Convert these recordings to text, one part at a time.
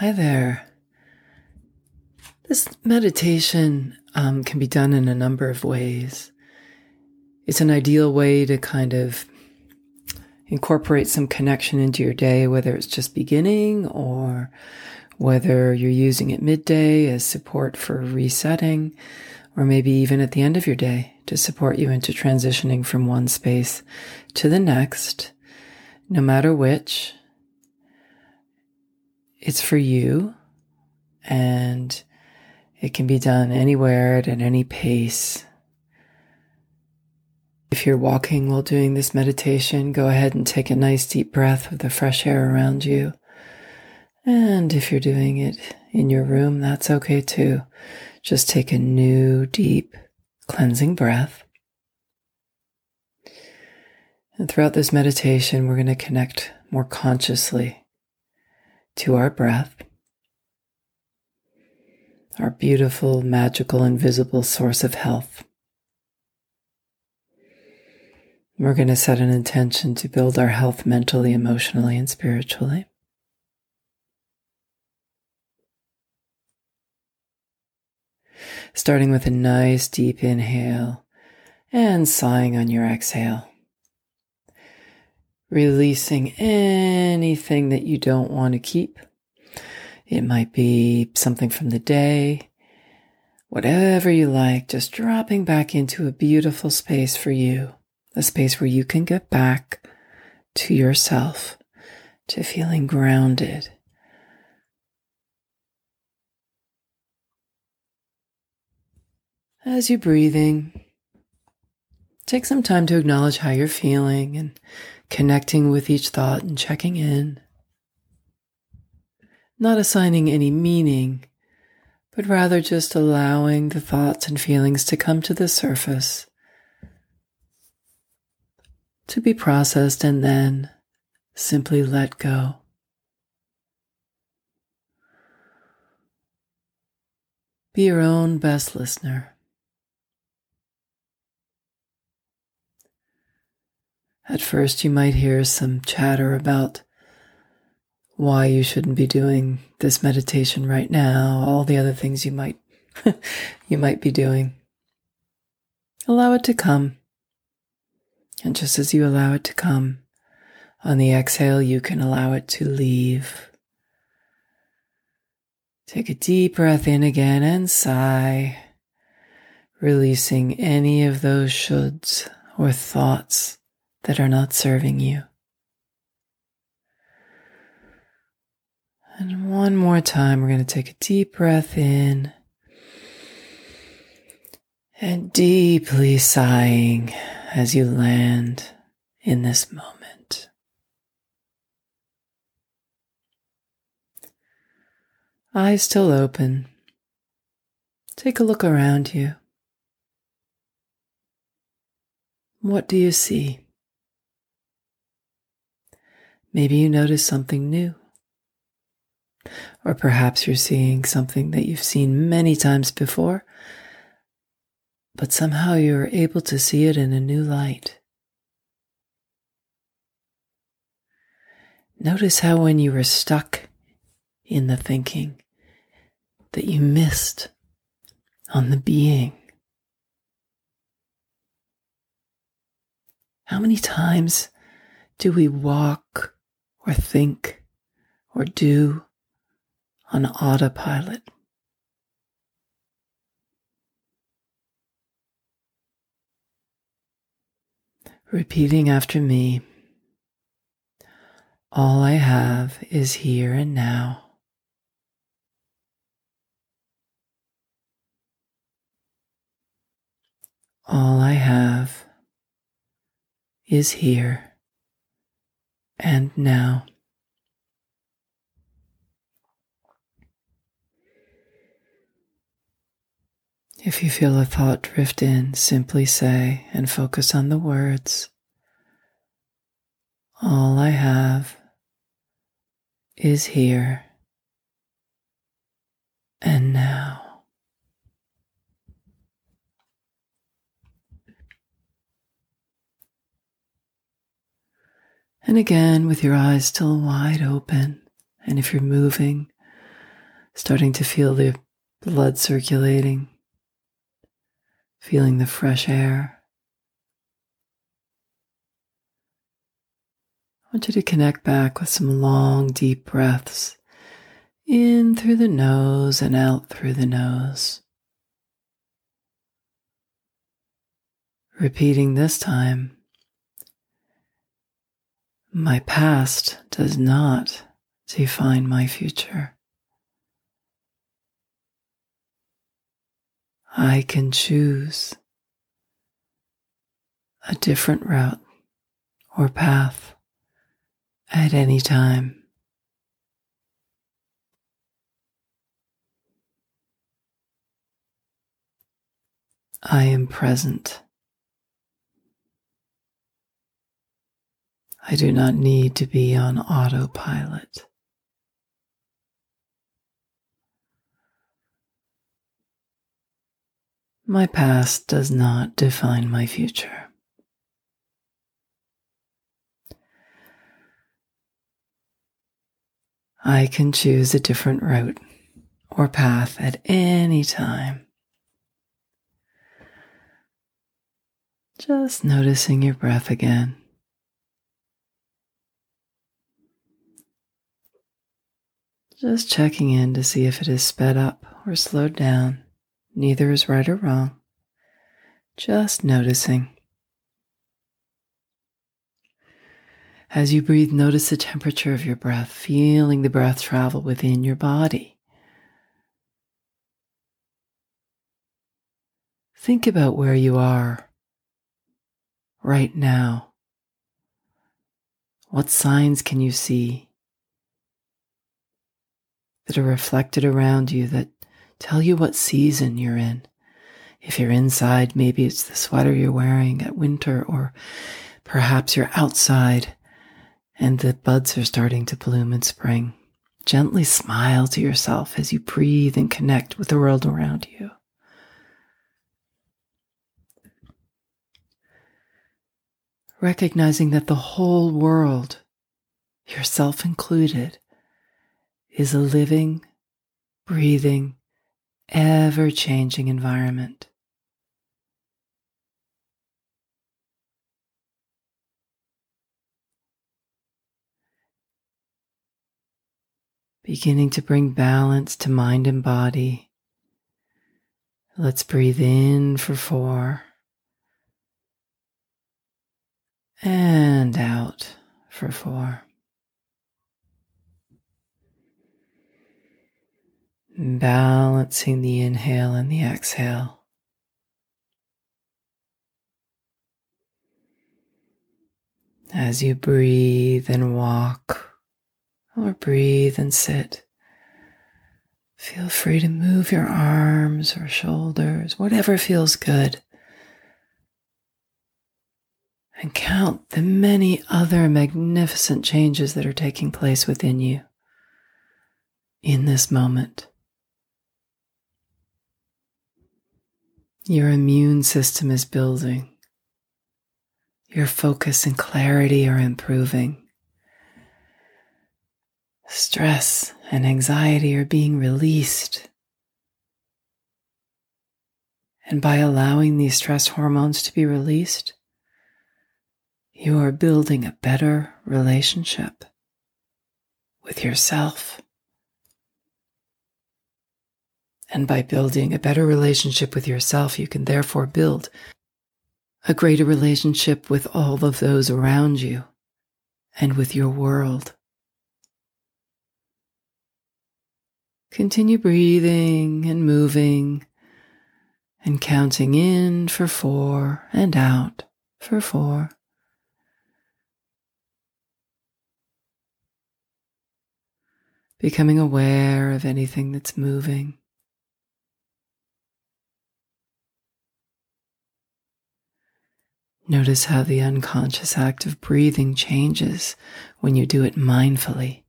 Hi there. This meditation um, can be done in a number of ways. It's an ideal way to kind of incorporate some connection into your day, whether it's just beginning or whether you're using it midday as support for resetting, or maybe even at the end of your day to support you into transitioning from one space to the next, no matter which. It's for you and it can be done anywhere at any pace. If you're walking while doing this meditation, go ahead and take a nice deep breath of the fresh air around you. And if you're doing it in your room, that's okay too. Just take a new, deep, cleansing breath. And throughout this meditation, we're going to connect more consciously to our breath, our beautiful, magical, invisible source of health. We're going to set an intention to build our health mentally, emotionally, and spiritually. Starting with a nice deep inhale and sighing on your exhale. Releasing anything that you don't want to keep. It might be something from the day, whatever you like, just dropping back into a beautiful space for you a space where you can get back to yourself, to feeling grounded. As you're breathing, take some time to acknowledge how you're feeling and connecting with each thought and checking in. Not assigning any meaning, but rather just allowing the thoughts and feelings to come to the surface to be processed and then simply let go. Be your own best listener. At first, you might hear some chatter about why you shouldn't be doing this meditation right now, all the other things you might you might be doing. Allow it to come. And just as you allow it to come, on the exhale, you can allow it to leave. Take a deep breath in again and sigh, releasing any of those shoulds or thoughts that are not serving you. And one more time, we're going to take a deep breath in and deeply sighing as you land in this moment. Eyes still open. Take a look around you. What do you see? Maybe you notice something new. Or perhaps you're seeing something that you've seen many times before but somehow you're able to see it in a new light. Notice how when you were stuck in the thinking, that you missed on the being. How many times do we walk or think or do on autopilot? Repeating after me, all I have is here and now. All I have is here and now. If you feel a thought drift in, simply say and focus on the words. All I have is here and now. And again, with your eyes still wide open, and if you're moving, starting to feel the blood circulating, feeling the fresh air. I want you to connect back with some long, deep breaths in through the nose and out through the nose. Repeating this time, my past does not define my future. I can choose a different route or path at any time. I am present. I do not need to be on autopilot. My past does not define my future. I can choose a different route or path at any time. Just noticing your breath again. Just checking in to see if it is sped up or slowed down. Neither is right or wrong. Just noticing. As you breathe, notice the temperature of your breath, feeling the breath travel within your body. Think about where you are right now? What signs can you see that are reflected around you that tell you what season you're in? If you're inside, maybe it's the sweater you're wearing at winter, or perhaps you're outside and the buds are starting to bloom in spring. Gently smile to yourself as you breathe and connect with the world around you. recognizing that the whole world, yourself included, is a living, breathing, ever changing environment. Beginning to bring balance to mind and body. Let's breathe in for four. and out for four. Balancing the inhale and the exhale. As you breathe and walk, or breathe and sit, feel free to move your arms or shoulders, whatever feels good and count the many other magnificent changes that are taking place within you in this moment. Your immune system is building. Your focus and clarity are improving. Stress and anxiety are being released. And by allowing these stress hormones to be released, you are building a better relationship with yourself. And by building a better relationship with yourself, you can therefore build a greater relationship with all of those around you and with your world. Continue breathing and moving and counting in for four and out for four. becoming aware of anything that's moving. Notice how the unconscious act of breathing changes when you do it mindfully.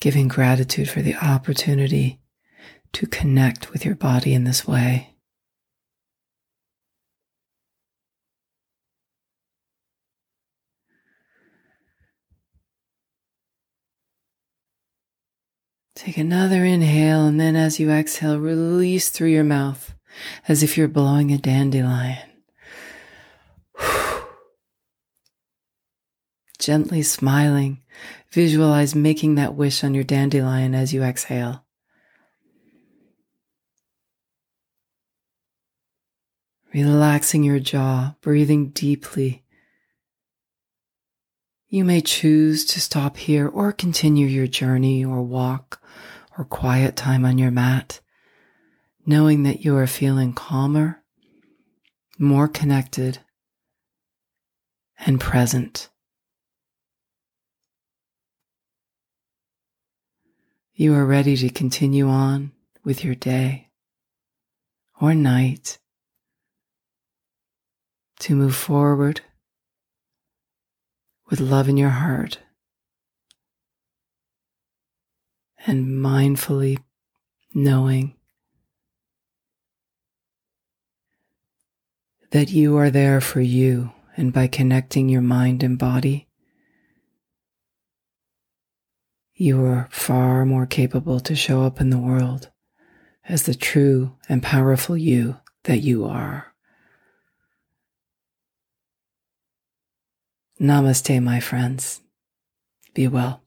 Giving gratitude for the opportunity to connect with your body in this way. Take another inhale, and then as you exhale, release through your mouth as if you're blowing a dandelion. Gently smiling, visualize making that wish on your dandelion as you exhale. Relaxing your jaw, breathing deeply. You may choose to stop here or continue your journey or walk or quiet time on your mat, knowing that you are feeling calmer, more connected, and present. You are ready to continue on with your day or night, to move forward with love in your heart and mindfully knowing that you are there for you. And by connecting your mind and body, you are far more capable to show up in the world as the true and powerful you that you are. Namaste, my friends. Be well.